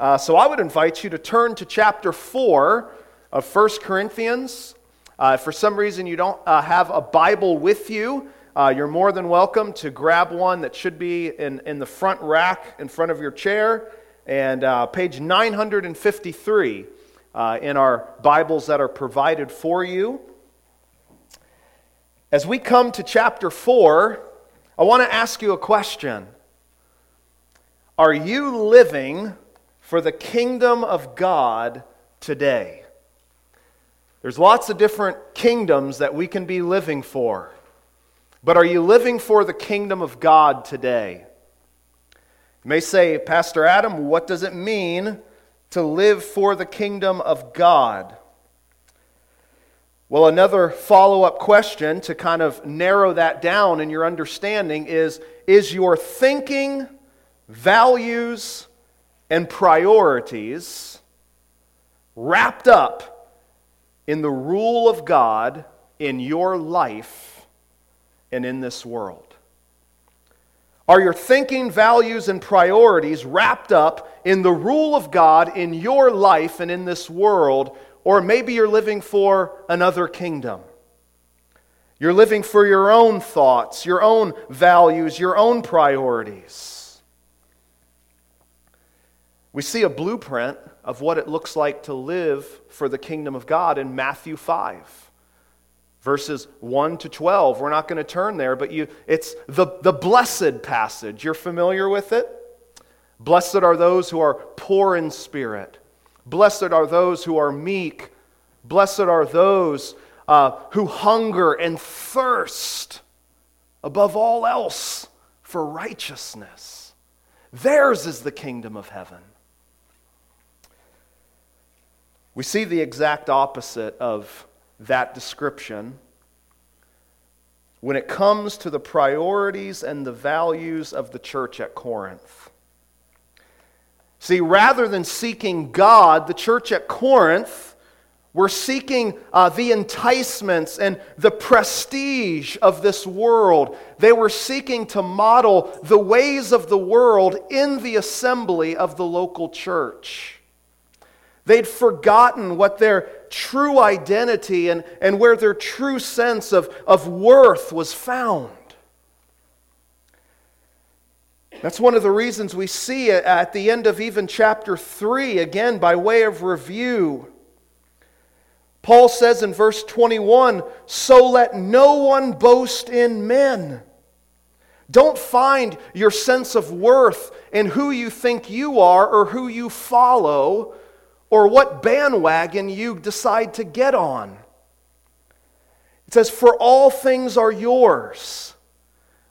Uh, so I would invite you to turn to chapter 4 of 1 Corinthians. Uh, if for some reason you don't uh, have a Bible with you, uh, you're more than welcome to grab one that should be in, in the front rack in front of your chair. And uh, page 953 uh, in our Bibles that are provided for you. As we come to chapter 4, I want to ask you a question. Are you living for the kingdom of God today? There's lots of different kingdoms that we can be living for. But are you living for the kingdom of God today? You may say, Pastor Adam, what does it mean to live for the kingdom of God? Well, another follow up question to kind of narrow that down in your understanding is Is your thinking, values, and priorities wrapped up in the rule of God in your life and in this world? Are your thinking, values, and priorities wrapped up in the rule of God in your life and in this world? Or maybe you're living for another kingdom. You're living for your own thoughts, your own values, your own priorities. We see a blueprint of what it looks like to live for the kingdom of God in Matthew 5, verses 1 to 12. We're not going to turn there, but you, it's the, the blessed passage. You're familiar with it? Blessed are those who are poor in spirit. Blessed are those who are meek. Blessed are those uh, who hunger and thirst above all else for righteousness. Theirs is the kingdom of heaven. We see the exact opposite of that description when it comes to the priorities and the values of the church at Corinth. See, rather than seeking God, the church at Corinth were seeking uh, the enticements and the prestige of this world. They were seeking to model the ways of the world in the assembly of the local church. They'd forgotten what their true identity and, and where their true sense of, of worth was found. That's one of the reasons we see at the end of even chapter 3, again, by way of review. Paul says in verse 21 So let no one boast in men. Don't find your sense of worth in who you think you are or who you follow or what bandwagon you decide to get on. It says, For all things are yours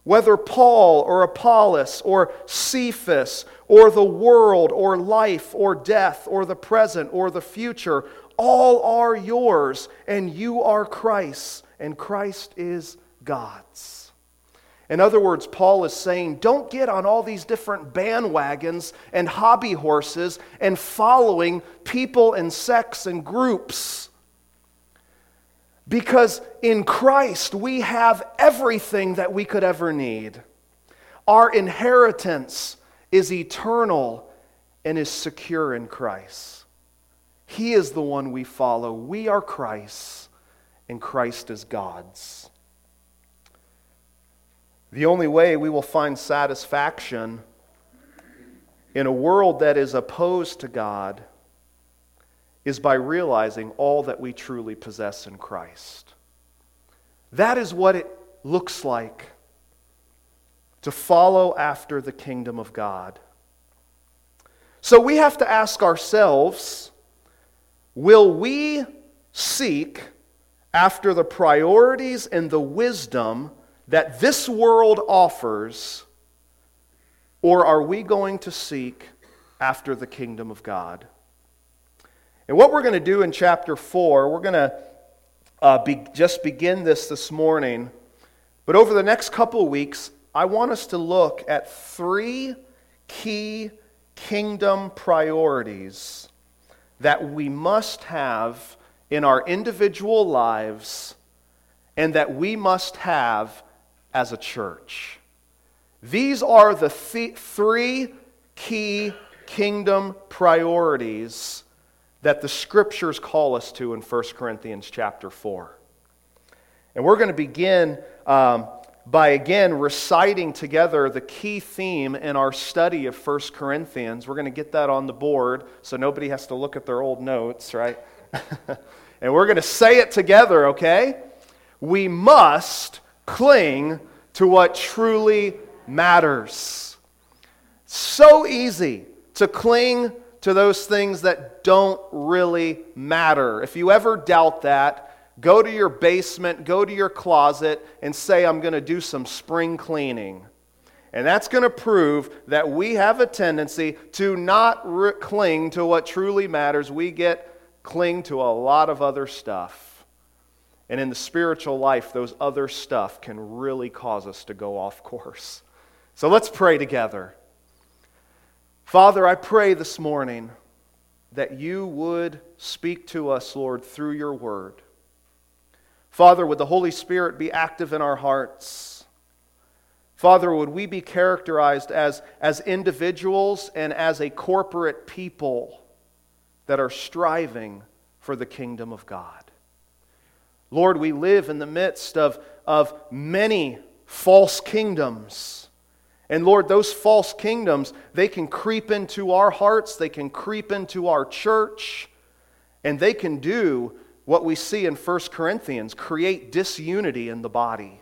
whether Paul or Apollos or Cephas or the world or life or death or the present or the future, all are yours, and you are Christ's, and Christ is God's. In other words, Paul is saying, don't get on all these different bandwagons and hobby horses and following people and sects and groups because in Christ we have everything that we could ever need. Our inheritance is eternal and is secure in Christ. He is the one we follow. We are Christ's, and Christ is God's. The only way we will find satisfaction in a world that is opposed to God is by realizing all that we truly possess in Christ. That is what it looks like to follow after the kingdom of God. So we have to ask ourselves will we seek after the priorities and the wisdom that this world offers, or are we going to seek after the kingdom of God? And what we're going to do in chapter 4, we're going to uh, be, just begin this this morning. But over the next couple of weeks, I want us to look at three key kingdom priorities that we must have in our individual lives and that we must have as a church. These are the th- three key kingdom priorities that the scriptures call us to in 1 Corinthians chapter 4. And we're going to begin um, by again reciting together the key theme in our study of 1 Corinthians. We're going to get that on the board so nobody has to look at their old notes, right? and we're going to say it together, okay? We must cling to what truly matters. So easy to cling to those things that don't really matter. If you ever doubt that, go to your basement, go to your closet, and say, I'm going to do some spring cleaning. And that's going to prove that we have a tendency to not re- cling to what truly matters. We get cling to a lot of other stuff. And in the spiritual life, those other stuff can really cause us to go off course. So let's pray together. Father, I pray this morning that you would speak to us, Lord, through your word. Father, would the Holy Spirit be active in our hearts? Father, would we be characterized as, as individuals and as a corporate people that are striving for the kingdom of God? Lord, we live in the midst of, of many false kingdoms. And Lord, those false kingdoms, they can creep into our hearts, they can creep into our church, and they can do what we see in 1 Corinthians create disunity in the body.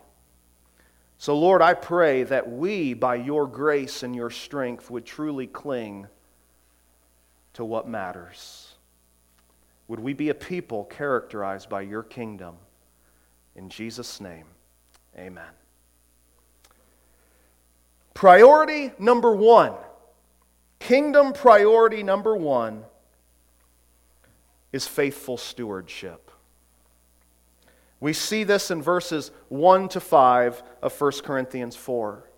So, Lord, I pray that we, by your grace and your strength, would truly cling to what matters. Would we be a people characterized by your kingdom? In Jesus' name, amen. Priority number one, kingdom priority number one is faithful stewardship. We see this in verses 1 to 5 of 1 Corinthians 4.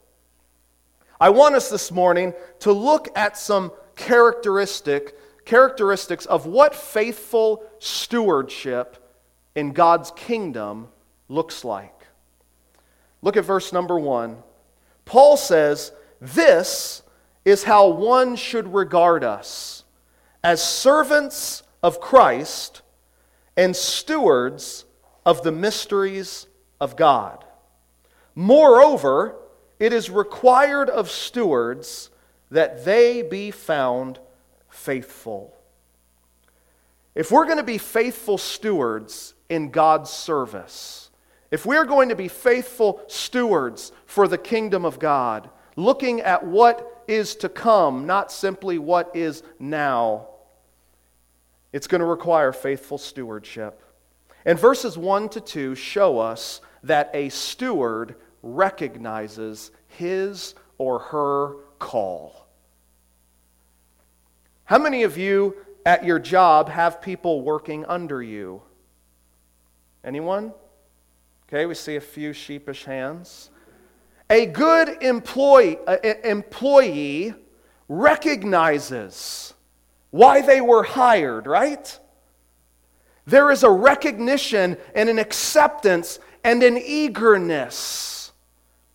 I want us this morning to look at some characteristic characteristics of what faithful stewardship in God's kingdom looks like. Look at verse number 1. Paul says, "This is how one should regard us as servants of Christ and stewards of the mysteries of God. Moreover, it is required of stewards that they be found faithful. If we're going to be faithful stewards in God's service, if we're going to be faithful stewards for the kingdom of God, looking at what is to come, not simply what is now, it's going to require faithful stewardship. And verses 1 to 2 show us that a steward recognizes his or her call. How many of you at your job have people working under you? Anyone? Okay, we see a few sheepish hands. A good employee, uh, employee recognizes why they were hired, right? There is a recognition and an acceptance and an eagerness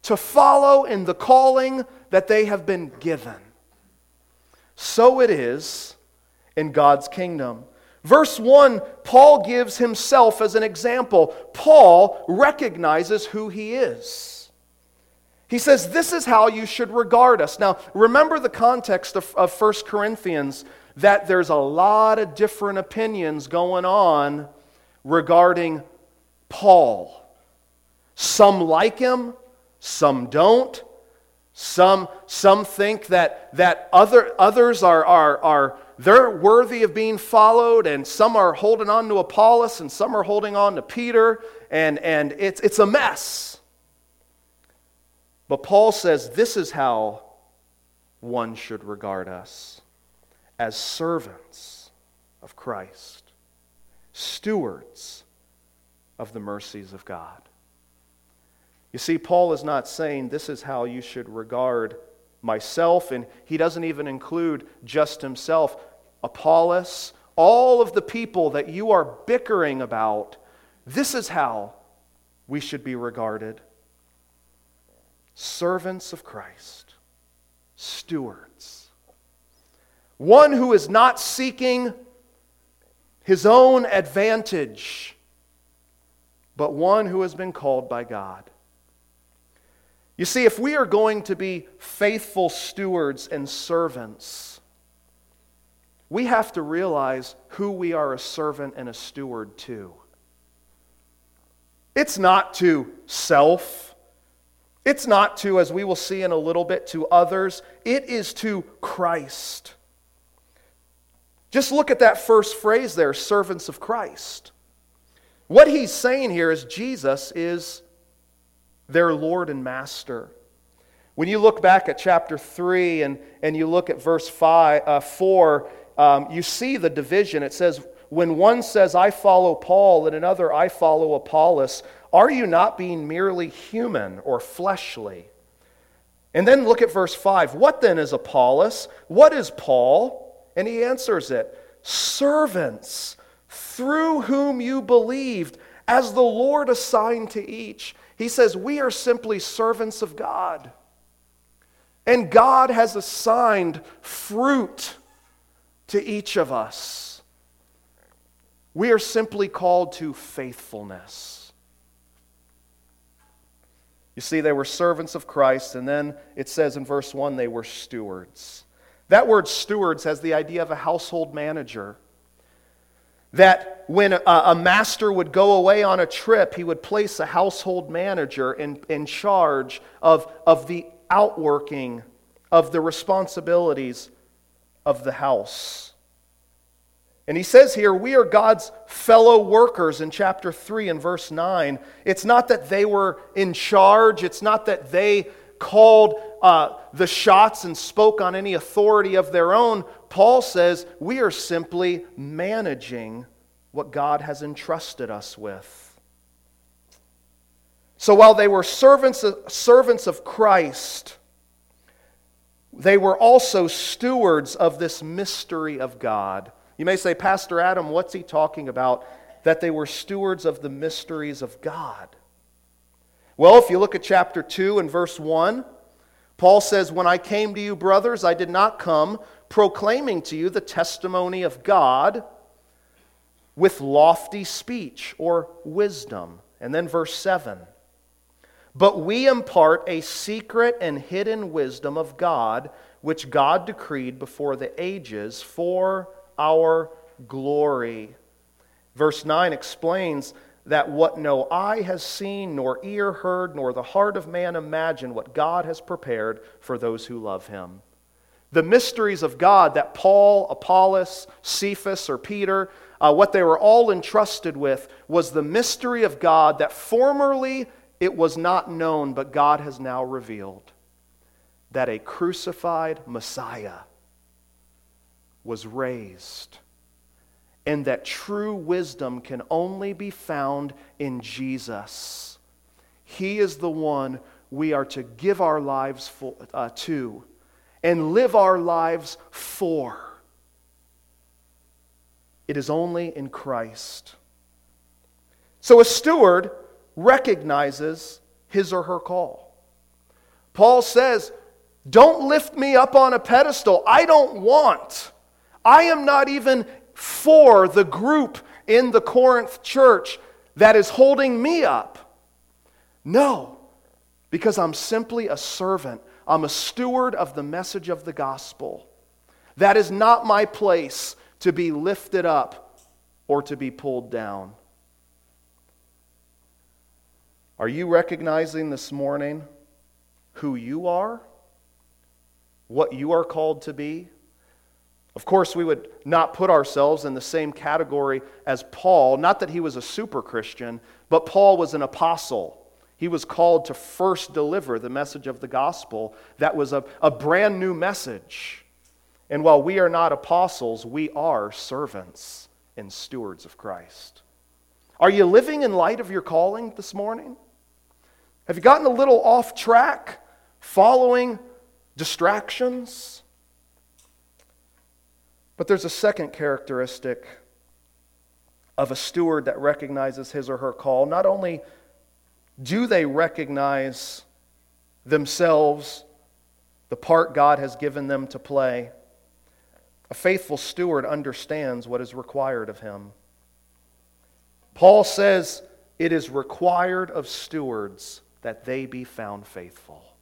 to follow in the calling that they have been given. So it is in God's kingdom. Verse 1, Paul gives himself as an example. Paul recognizes who he is. He says, This is how you should regard us. Now, remember the context of, of 1 Corinthians that there's a lot of different opinions going on regarding Paul. Some like him, some don't. Some, some think that, that other, others are, are, are they're worthy of being followed, and some are holding on to Apollos, and some are holding on to Peter, and, and it's, it's a mess. But Paul says this is how one should regard us as servants of Christ, stewards of the mercies of God. You see, Paul is not saying this is how you should regard myself, and he doesn't even include just himself. Apollos, all of the people that you are bickering about, this is how we should be regarded servants of Christ, stewards one who is not seeking his own advantage, but one who has been called by God. You see, if we are going to be faithful stewards and servants, we have to realize who we are a servant and a steward to. It's not to self. It's not to, as we will see in a little bit, to others. It is to Christ. Just look at that first phrase there servants of Christ. What he's saying here is Jesus is their Lord and Master. When you look back at chapter 3 and, and you look at verse five, uh, 4, um, you see the division. It says, When one says, I follow Paul, and another, I follow Apollos, are you not being merely human or fleshly? And then look at verse 5. What then is Apollos? What is Paul? And he answers it Servants, through whom you believed, as the Lord assigned to each. He says, We are simply servants of God. And God has assigned fruit to each of us. We are simply called to faithfulness. You see, they were servants of Christ, and then it says in verse 1 they were stewards. That word stewards has the idea of a household manager. That when a, a, master would go away on a trip, he would place a household manager in, in charge of, of the outworking of the responsibilities of the house. And he says here, we are God's fellow workers in chapter 3 and verse 9. It's not that they were in charge, it's not that they called uh, the shots and spoke on any authority of their own. Paul says we are simply managing what God has entrusted us with. So while they were servants of, servants of Christ, they were also stewards of this mystery of God. You may say, Pastor Adam, what's he talking about? That they were stewards of the mysteries of God. Well, if you look at chapter 2 and verse 1, Paul says, When I came to you, brothers, I did not come proclaiming to you the testimony of God with lofty speech or wisdom. And then verse 7 But we impart a secret and hidden wisdom of God, which God decreed before the ages for our glory. Verse 9 explains that what no eye has seen, nor ear heard, nor the heart of man imagined, what God has prepared for those who love him. The mysteries of God that Paul, Apollos, Cephas, or Peter, uh, what they were all entrusted with was the mystery of God that formerly it was not known, but God has now revealed that a crucified Messiah was raised and that true wisdom can only be found in Jesus. He is the one we are to give our lives for, uh, to and live our lives for. It is only in Christ. So a steward recognizes his or her call. Paul says, Don't lift me up on a pedestal. I don't want. I am not even for the group in the Corinth church that is holding me up. No, because I'm simply a servant. I'm a steward of the message of the gospel. That is not my place to be lifted up or to be pulled down. Are you recognizing this morning who you are? What you are called to be? Of course, we would not put ourselves in the same category as Paul. Not that he was a super Christian, but Paul was an apostle. He was called to first deliver the message of the gospel. That was a, a brand new message. And while we are not apostles, we are servants and stewards of Christ. Are you living in light of your calling this morning? Have you gotten a little off track, following distractions? But there's a second characteristic of a steward that recognizes his or her call. Not only do they recognize themselves, the part God has given them to play, A faithful steward understands what is required of him. Paul says it is required of stewards that they be found faithful.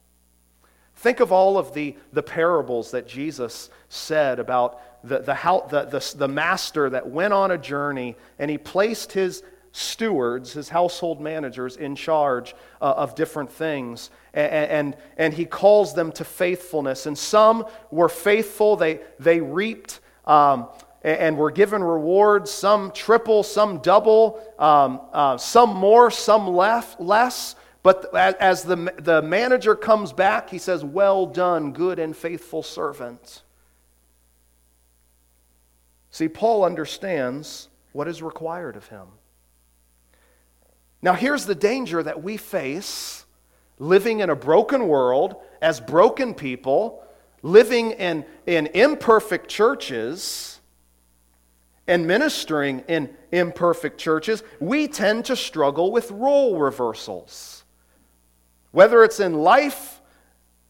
Think of all of the, the parables that Jesus said about the, the, the, the, the master that went on a journey and he placed his stewards, his household managers, in charge uh, of different things. And, and, and, he calls them to faithfulness. And some were faithful, they, they reaped um, and were given rewards, some triple, some double, um, uh, some more, some less. less. But as the, the manager comes back, he says, Well done, good and faithful servant. See, Paul understands what is required of him. Now, here's the danger that we face living in a broken world as broken people, living in, in imperfect churches, and ministering in imperfect churches. We tend to struggle with role reversals. Whether it's in life,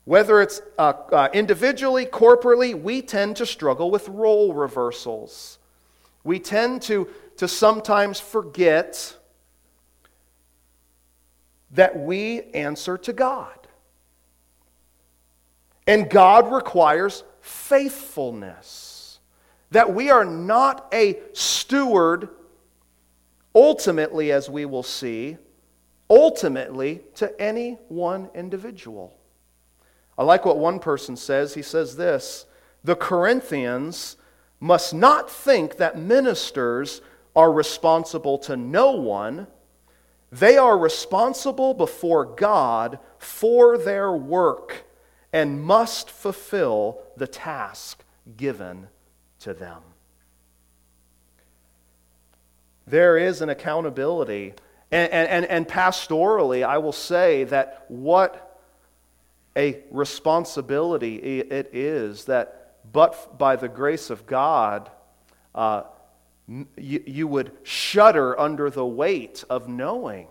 whether it's uh, uh, individually, corporately, we tend to struggle with role reversals. We tend to, to sometimes forget that we answer to God. And God requires faithfulness. That we are not a steward, ultimately, as we will see, ultimately to any one individual. I like what one person says. He says this The Corinthians must not think that ministers are responsible to no one. They are responsible before God for their work and must fulfill the task given to them. There is an accountability and, and, and pastorally, I will say that what a responsibility it is that, but by the grace of God, uh, you, you would shudder under the weight of knowing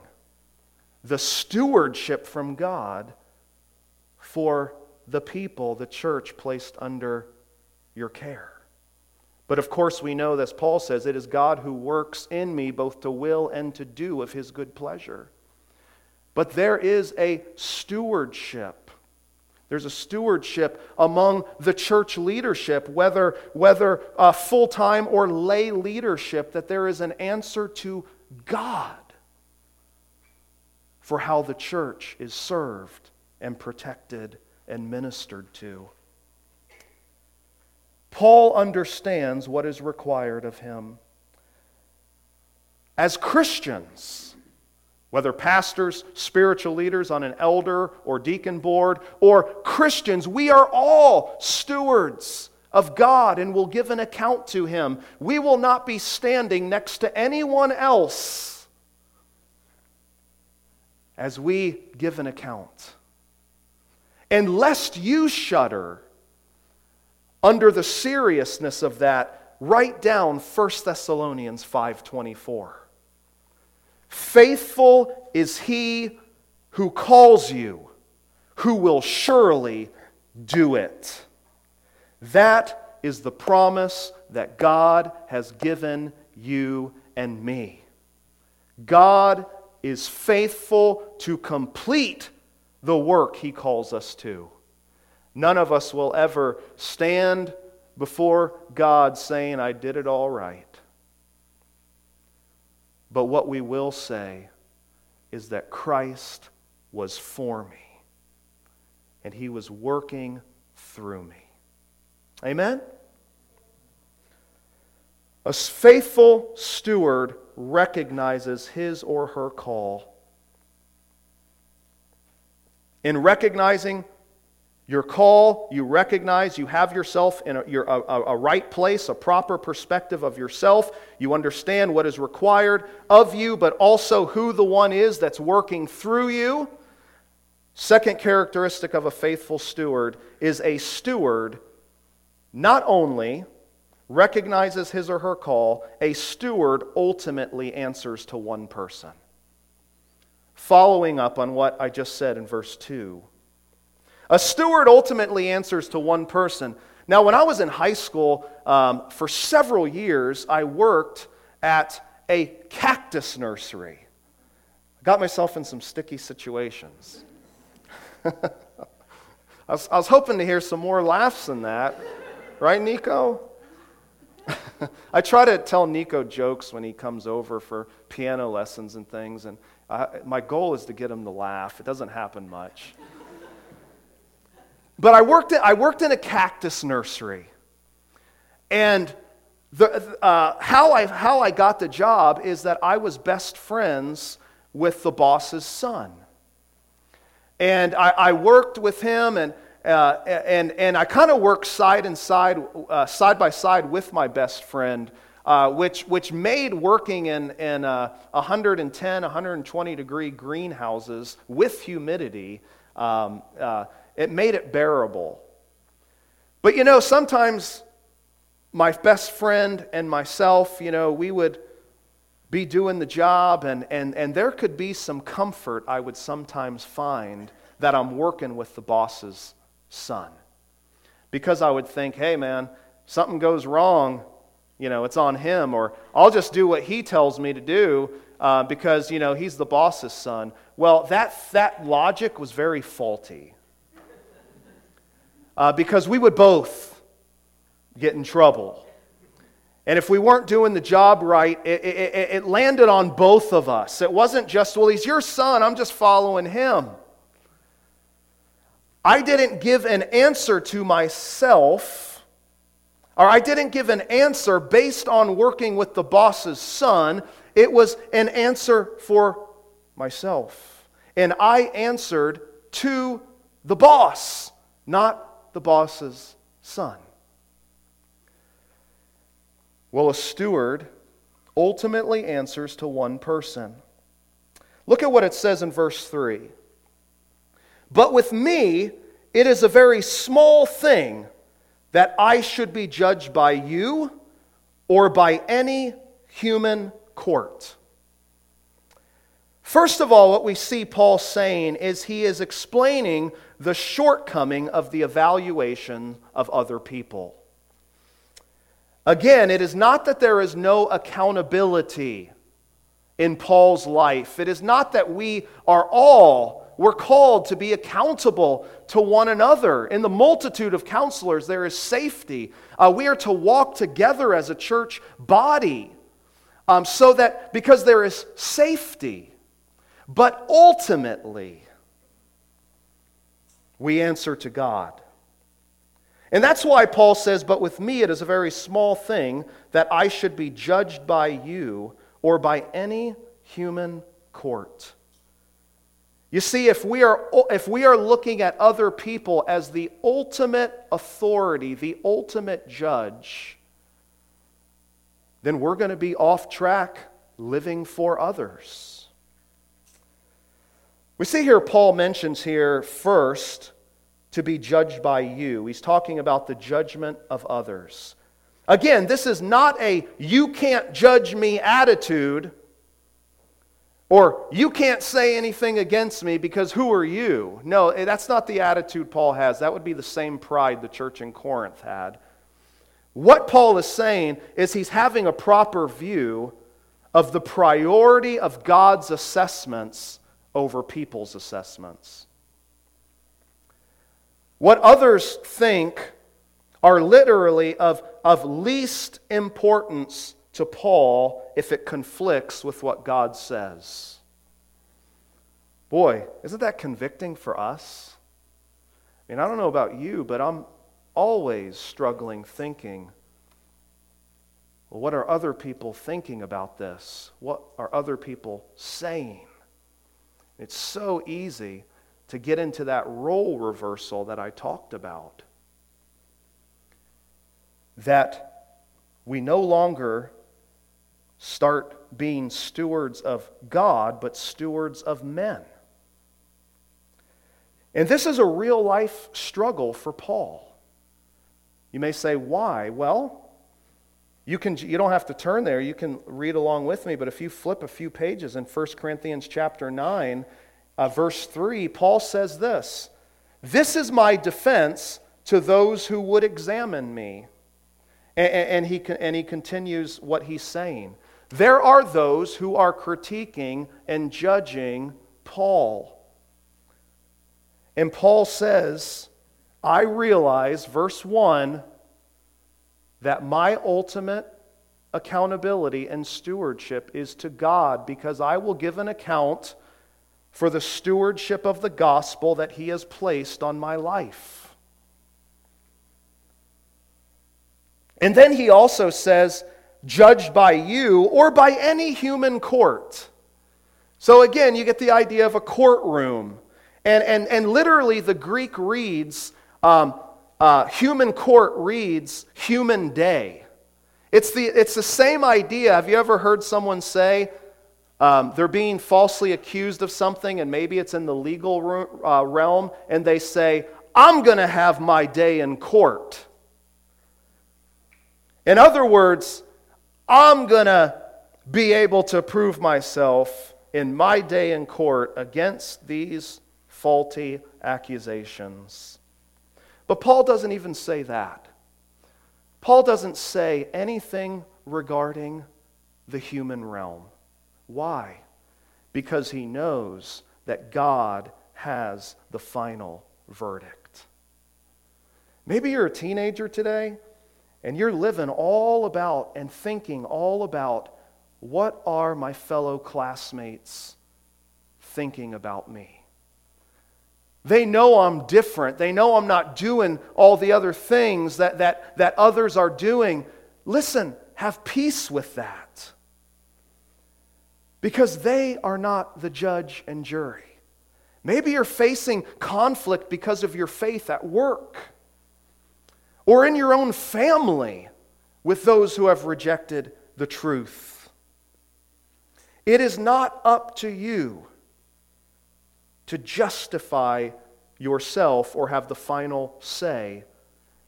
the stewardship from God for the people, the church placed under your care. But of course, we know, as Paul says, it is God who works in me both to will and to do of his good pleasure. But there is a stewardship. There's a stewardship among the church leadership, whether, whether uh, full time or lay leadership, that there is an answer to God for how the church is served and protected and ministered to. Paul understands what is required of him. As Christians, whether pastors, spiritual leaders on an elder or deacon board, or Christians, we are all stewards of God and will give an account to Him. We will not be standing next to anyone else as we give an account. And lest you shudder under the seriousness of that, write down 1 Thessalonians 5:24. Faithful is he who calls you, who will surely do it. That is the promise that God has given you and me. God is faithful to complete the work he calls us to. None of us will ever stand before God saying, I did it all right. But what we will say is that Christ was for me and he was working through me. Amen? A faithful steward recognizes his or her call. In recognizing your call, you recognize you have yourself in a, a, a, right place, a proper perspective of yourself. You understand what is required of you, but also who the one is that's working through you. Second characteristic of a faithful steward is a steward not only recognizes his or her call, a steward ultimately answers to one person. Following up on what I just said in verse 2. A steward ultimately answers to one person. Now, when I was in high school, um, for several years, I worked at a cactus nursery. Got myself in some sticky situations. I, was, I was hoping to hear some more laughs than that. Right, Nico? I try to tell Nico jokes when he comes over for piano lessons and things, and I, my goal is to get him to laugh. It doesn't happen much. But I worked, I worked in a cactus nursery, and the, uh, how, I, how I got the job is that I was best friends with the boss's son. And I, I worked with him, and uh, and, and I kind of worked side and side, uh, side by side with my best friend, uh, which, which made working in, in uh, 110, 120 degree greenhouses with humidity, um, uh, it made it bearable. But you know, sometimes my best friend and myself, you know, we would be doing the job, and, and, and there could be some comfort I would sometimes find that I'm working with the boss's son. Because I would think, hey, man, something goes wrong, you know, it's on him, or I'll just do what he tells me to do uh, because, you know, he's the boss's son. Well, that, that logic was very faulty. Uh, because we would both get in trouble. And if we weren't doing the job right, it, it, it, landed on both of us. It wasn't just, well, he's your son, I'm just following him. I didn't give an answer to myself, or I didn't give an answer based on working with the boss's son. It was an answer for myself. And I answered to the boss, not the boss's son. Well, a steward ultimately answers to one person. Look at what it says in verse 3. But with me, it is a very small thing that I should be judged by you or by any human court. First of all, what we see Paul saying is he is explaining the shortcoming of the evaluation of other people. Again, it is not that there is no accountability in Paul's life. It is not that we are all we're called to be accountable to one another. In the multitude of counselors, there is safety. Uh, we are to walk together as a church body um, so that because there is safety. But ultimately, we answer to God. And that's why Paul says, But with me it is a very small thing that I should be judged by you or by any human court. You see, if we, are, if we are looking at other people as the ultimate authority, the ultimate judge, then we're going to be off track living for others. We see here Paul mentions here first to be judged by you. He's talking about the judgment of others. Again, this is not a you can't judge me attitude or, you can't say anything against me because who are you? No, eh, that's not the attitude Paul has. That would be the same pride the church in Corinth had. What Paul is saying is he's having a proper view of the priority of God's assessments over people's assessments. What others think are literally of, of least importance to Paul if it conflicts with what God says. Boy, isn't that convicting for us? I mean, I don't know about you, but I'm always struggling thinking well, what are other people thinking about this? What are other people saying? It's so easy to get into that role reversal that I talked about. That we no longer start being stewards of God, but stewards of men. And this is a real life struggle for Paul. You may say, why? Well, you, can, you don't have to turn there. You can read along with me. But if you flip a few pages in 1 Corinthians chapter 9, uh, verse 3, Paul says this This is my defense to those who would examine me. And, and, he, and he continues what he's saying. There are those who are critiquing and judging Paul. And Paul says, I realize, verse 1, that my ultimate accountability and stewardship is to God because I will give an account for the stewardship of the gospel that He has placed on my life. And then he also says, judged by you or by any human court. So again, you get the idea of a courtroom. And, and, and literally, the Greek reads, um, uh, human court reads human day. It's the, it's the same idea. Have you ever heard someone say um, they're being falsely accused of something, and maybe it's in the legal uh, realm, and they say, I'm going to have my day in court? In other words, I'm going to be able to prove myself in my day in court against these faulty accusations. But Paul doesn't even say that. Paul doesn't say anything regarding the human realm. Why? Because he knows that God has the final verdict. Maybe you're a teenager today and you're living all about and thinking all about what are my fellow classmates thinking about me? They know I'm different. They know I'm not doing all the other things that, that, that others are doing. Listen, have peace with that. Because they are not the judge and jury. Maybe you're facing conflict because of your faith at work or in your own family with those who have rejected the truth. It is not up to you to justify yourself or have the final say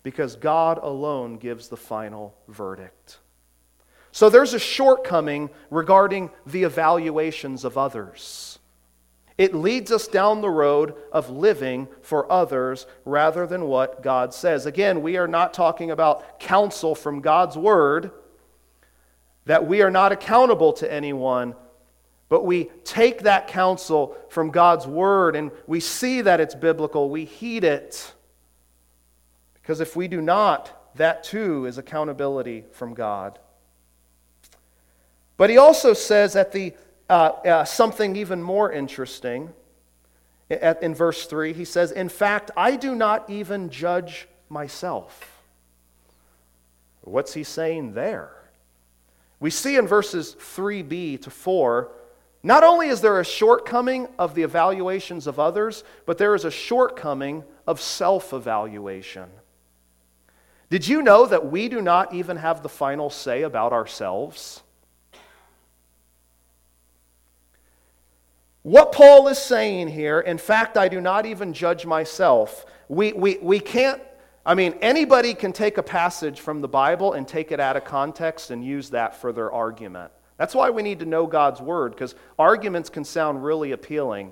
because God alone gives the final verdict. So there's a shortcoming regarding the evaluations of others. It leads us down the road of living for others rather than what God says. Again, we are not talking about counsel from God's word, that we are not accountable to anyone, but we take that counsel from God's word and we see that it's biblical, we heed it. Because if we do not, that too is accountability from God. But he also says at the uh, uh, something even more interesting. At, in verse 3, he says, In fact, I do not even judge myself. What's he saying there? We see in verses 3b to 4, not only is there a shortcoming of the evaluations of others, but there is a shortcoming of self evaluation. Did you know that we do not even have the final say about ourselves? What Paul is saying here, in fact, I do not even judge myself. We, we, we can't, I mean, anybody can take a passage from the Bible and take it out of context and use that for their argument. That's why we need to know God's word, because arguments can sound really appealing.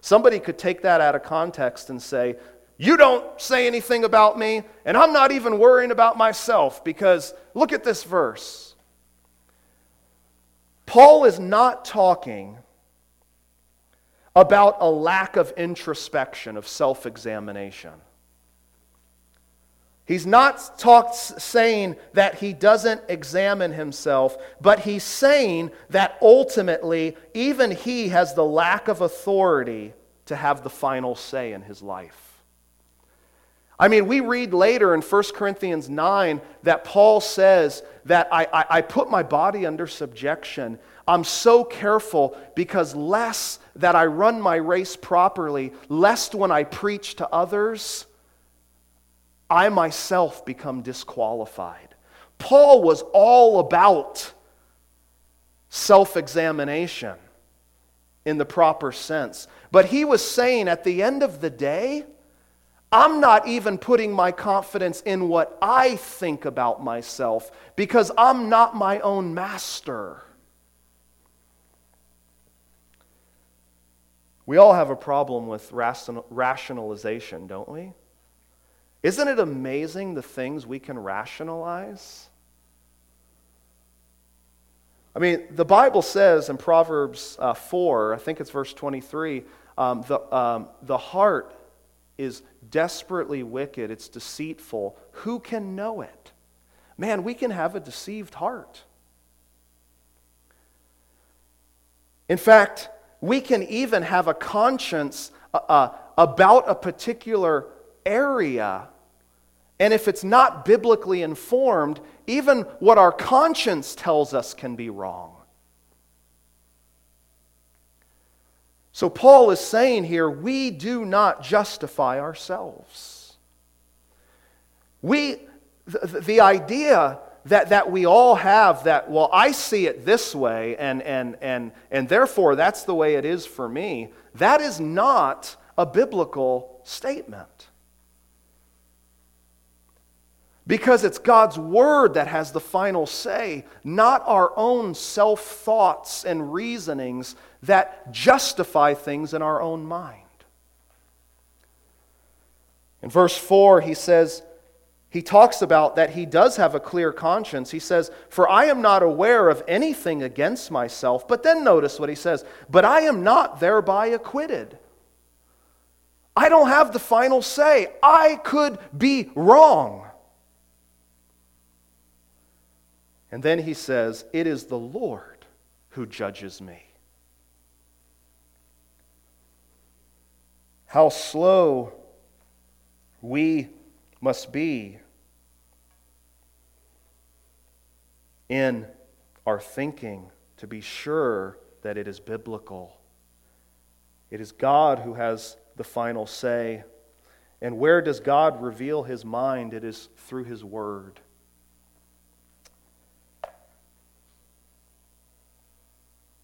Somebody could take that out of context and say, You don't say anything about me, and I'm not even worrying about myself, because look at this verse. Paul is not talking about a lack of introspection, of self examination. He's not talk, saying that he doesn't examine himself, but he's saying that ultimately, even he has the lack of authority to have the final say in his life. I mean, we read later in 1 Corinthians 9 that Paul says that I, I, I put my body under subjection I'm so careful because less that I run my race properly, lest when I preach to others, I myself become disqualified. Paul was all about self examination in the proper sense. But he was saying at the end of the day, I'm not even putting my confidence in what I think about myself because I'm not my own master. We all have a problem with rationalization, don't we? Isn't it amazing the things we can rationalize? I mean, the Bible says in Proverbs uh, 4, I think it's verse 23, um, the, um, the heart is desperately wicked, it's deceitful. Who can know it? Man, we can have a deceived heart. In fact, we can even have a conscience uh, uh, about a particular area. And if it's not biblically informed, even what our conscience tells us can be wrong. So, Paul is saying here we do not justify ourselves. We, the, the idea that, that we all have that, well, I see it this way, and, and, and, and therefore that's the way it is for me, that is not a biblical statement. Because it's God's word that has the final say, not our own self thoughts and reasonings that justify things in our own mind. In verse 4, he says, he talks about that he does have a clear conscience. He says, For I am not aware of anything against myself. But then notice what he says, But I am not thereby acquitted. I don't have the final say. I could be wrong. And then he says, It is the Lord who judges me. How slow we must be in our thinking to be sure that it is biblical. It is God who has the final say. And where does God reveal his mind? It is through his word.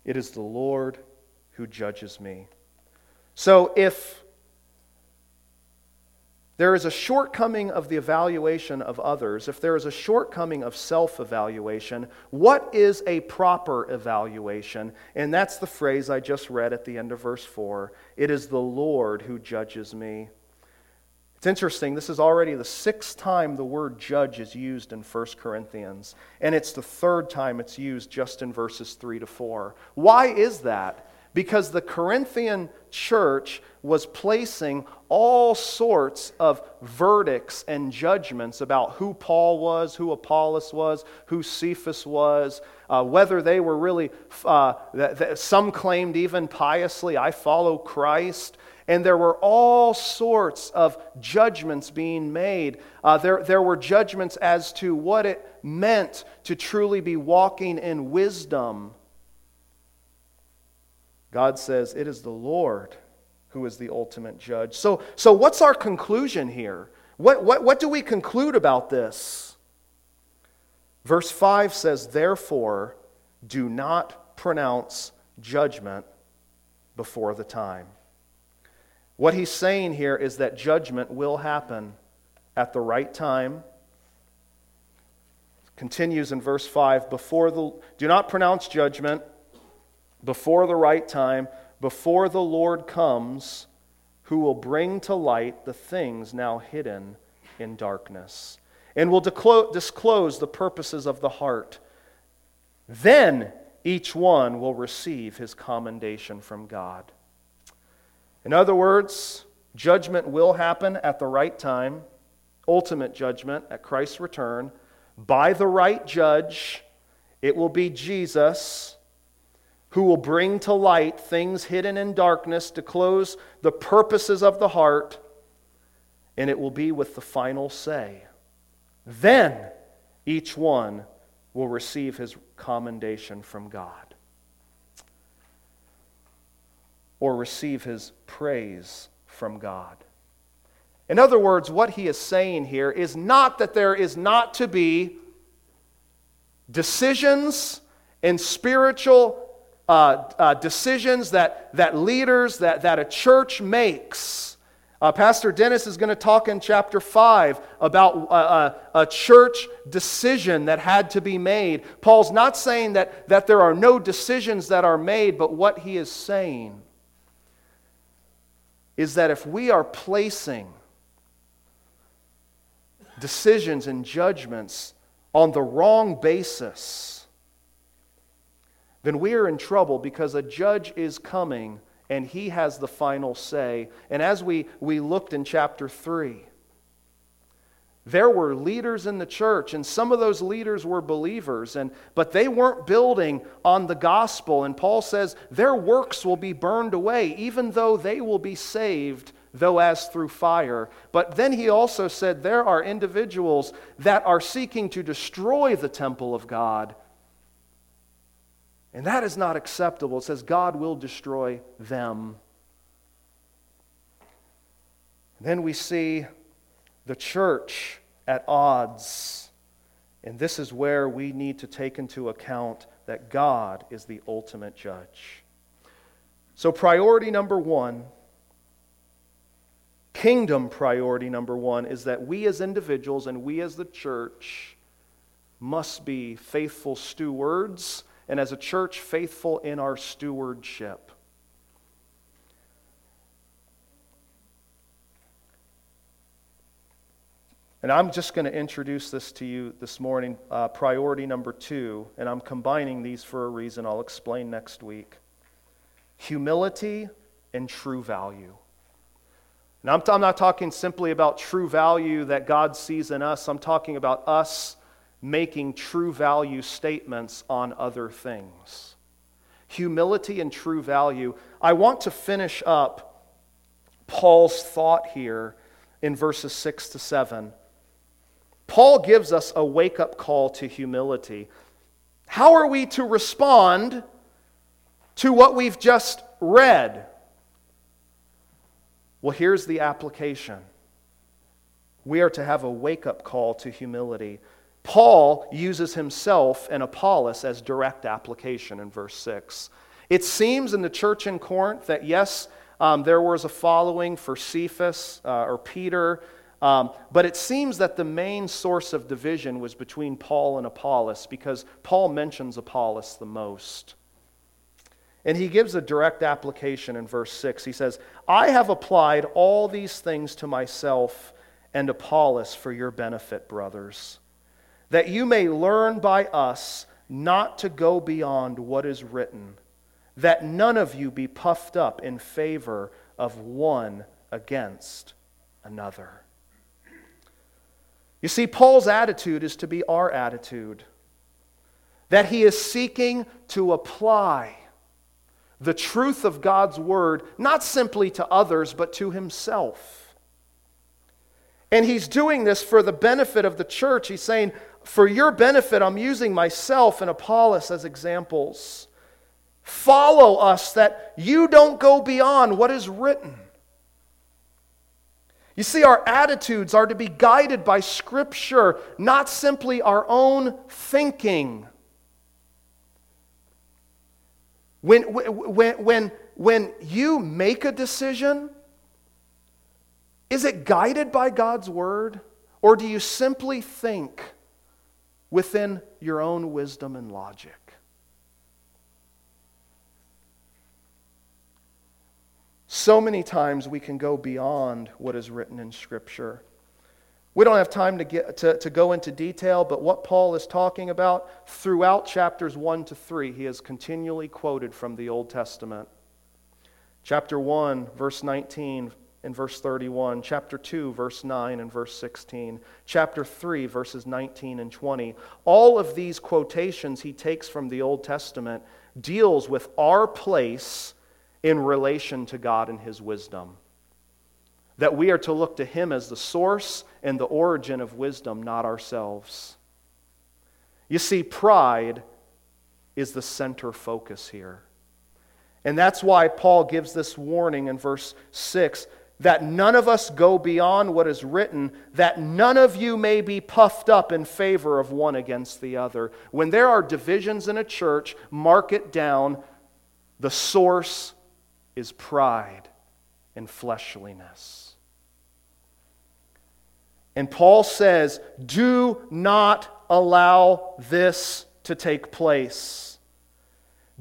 It is the Lord who judges me. So if there is a shortcoming of the evaluation of others, if there is a shortcoming of self evaluation, what is a proper evaluation? And that's the phrase I just read at the end of verse 4 It is the Lord who judges me. It's interesting, this is already the sixth time the word judge is used in 1 Corinthians, and it's the third time it's used just in verses 3 to 4. Why is that? Because the Corinthian church was placing all sorts of verdicts and judgments about who Paul was, who Apollos was, who Cephas was, uh, whether they were really, uh, th- th- some claimed even piously, I follow Christ. And there were all sorts of judgments being made. Uh, there, there were judgments as to what it meant to truly be walking in wisdom. God says, It is the Lord who is the ultimate judge. So, so what's our conclusion here? What, what, what do we conclude about this? Verse 5 says, Therefore, do not pronounce judgment before the time. What he's saying here is that judgment will happen at the right time. Continues in verse 5 before the do not pronounce judgment before the right time before the Lord comes, who will bring to light the things now hidden in darkness, and will disclose the purposes of the heart. Then each one will receive his commendation from God. In other words, judgment will happen at the right time, ultimate judgment at Christ's return, by the right judge. It will be Jesus who will bring to light things hidden in darkness to close the purposes of the heart, and it will be with the final say. Then each one will receive his commendation from God or receive his praise from God. In other words, what he is saying here is not that there is not to be decisions and spiritual uh, uh, decisions that, that leaders, that, that a church makes. Uh, Pastor Dennis is going to talk in chapter 5 about a, uh, uh, a, church decision that had to be made. Paul's not saying that, that there are no decisions that are made, but what he is saying is that if we are placing decisions and judgments on the wrong basis, then we are in trouble because a judge is coming and he has the final say. And as we, we looked in chapter 3, there were leaders in the church, and some of those leaders were believers, and, but they weren't building on the gospel. And Paul says their works will be burned away, even though they will be saved, though as through fire. But then he also said there are individuals that are seeking to destroy the temple of God. And that is not acceptable. It says God will destroy them. Then we see the church at odds. And this is where we need to take into account that God is the ultimate judge. So, priority number one, kingdom priority number one, is that we as individuals and we as the church must be faithful stewards, and as a church, faithful in our stewardship. And I'm just going to introduce this to you this morning, uh, priority number two, and I'm combining these for a reason I'll explain next week humility and true value. Now, I'm, t- I'm not talking simply about true value that God sees in us, I'm talking about us making true value statements on other things. Humility and true value. I want to finish up Paul's thought here in verses 6 to 7 Paul gives us a wake up call to humility. How are we to respond to what we've just read? Well, here's the application we are to have a wake up call to humility. Paul uses himself and Apollos as direct application in verse 6. It seems in the church in Corinth that, yes, um, there was a following for Cephas uh, or Peter um, but it seems that the main source of division was between Paul and Apollos because Paul mentions Apollos the most. And he gives a direct application in verse 6. He says, I have applied all these things to myself and Apollos for your benefit, brothers, that you may learn by us not to go beyond what is written, that none of you be puffed up in favor of one against another. You see, Paul's attitude is to be our attitude that he is seeking to apply the truth of God's word, not simply to others, but to himself. And he's doing this for the benefit of the church. He's saying, For your benefit, I'm using myself and Apollos as examples. Follow us that you don't go beyond what is written. You see, our attitudes are to be guided by Scripture, not simply our own thinking. When, when, when, when you make a decision, is it guided by God's Word? Or do you simply think within your own wisdom and logic? So many times we can go beyond what is written in Scripture. We don't have time to, get, to, to go into detail, but what Paul is talking about throughout chapters 1 to 3, he is continually quoted from the Old Testament. Chapter 1, verse 19 and verse 31, chapter 2, verse 9 and verse 16, chapter 3, verses 19 and 20. All of these quotations he takes from the Old Testament deals with our place in relation to God and His wisdom. That we are to look to Him as the source and the origin of wisdom, not ourselves. You see, pride is the center focus here. And that's why Paul gives this warning in verse 6 that none of us go beyond what is written, that none of you may be puffed up in favor of one against the other. When there are divisions in a church, mark it down. The source is pride and fleshliness. And Paul says, do not allow this to take place.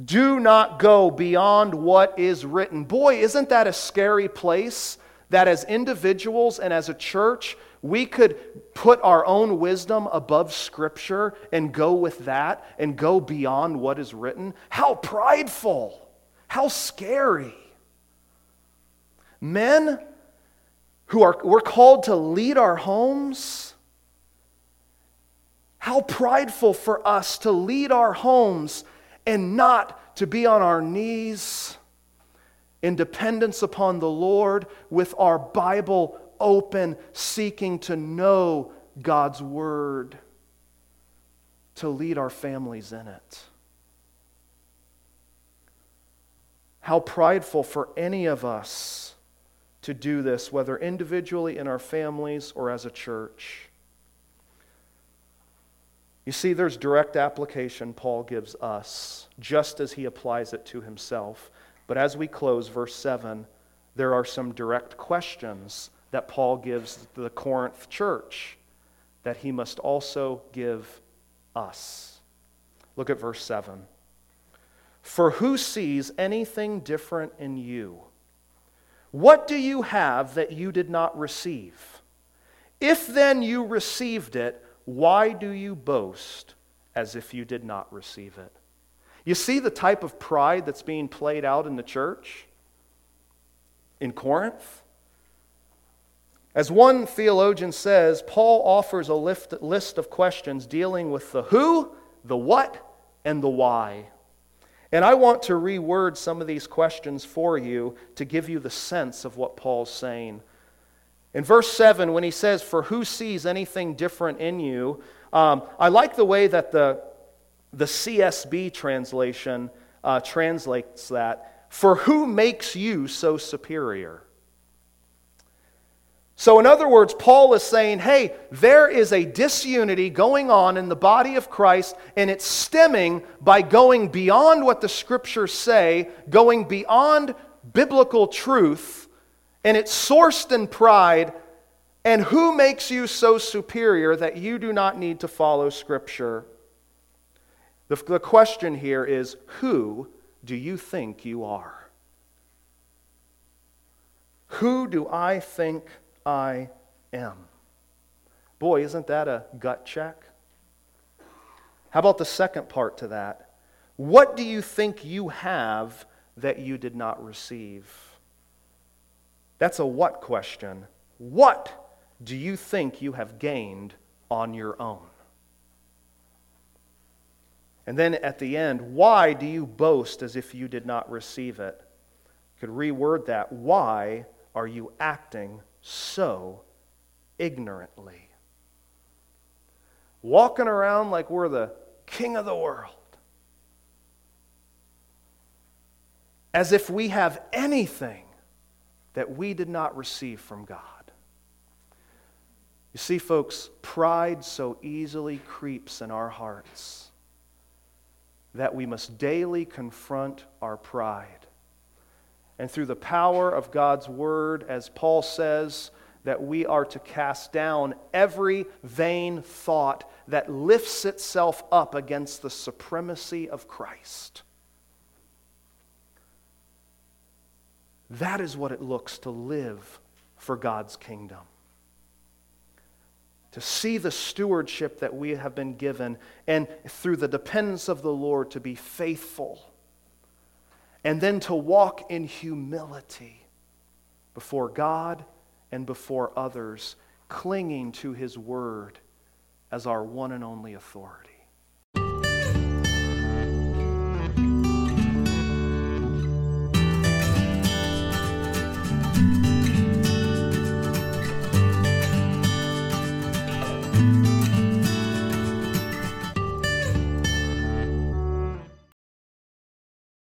Do not go beyond what is written. Boy, isn't that a scary place that as individuals and as a church, we could put our own wisdom above Scripture and go with that and go beyond what is written. How prideful! How scary! Men who are we're called to lead our homes. How prideful for us to lead our homes and not to be on our knees in dependence upon the Lord with our Bible open, seeking to know God's Word, to lead our families in it. How prideful for any of us to do this, whether individually in our families or as a church. You see, there's direct application Paul gives us, just as he applies it to himself. But as we close, verse 7, there are some direct questions that Paul gives the Corinth church that he must also give us. Look at verse 7. For who sees anything different in you? What do you have that you did not receive? If then you received it, why do you boast as if you did not receive it? You see the type of pride that's being played out in the church in Corinth? As one theologian says, Paul offers a list of questions dealing with the who, the what, and the why. And I want to reword some of these questions for you to give you the sense of what Paul's saying. In verse 7, when he says, For who sees anything different in you? Um, I like the way that the, the CSB translation uh, translates that. For who makes you so superior? So, in other words, Paul is saying, hey, there is a disunity going on in the body of Christ, and it's stemming by going beyond what the scriptures say, going beyond biblical truth, and it's sourced in pride. And who makes you so superior that you do not need to follow scripture? The, the question here is who do you think you are? Who do I think I am. Boy, isn't that a gut check? How about the second part to that? What do you think you have that you did not receive? That's a what question. What do you think you have gained on your own? And then at the end, why do you boast as if you did not receive it? You could reword that. Why are you acting so ignorantly. Walking around like we're the king of the world. As if we have anything that we did not receive from God. You see, folks, pride so easily creeps in our hearts that we must daily confront our pride and through the power of God's word, as Paul says, that we are to cast down every vain thought that lifts itself up against the supremacy of Christ. That is what it looks to live for God's kingdom. To see the stewardship that we have been given, and through the dependence of the Lord, to be faithful and then to walk in humility before God and before others, clinging to His Word as our one and only authority.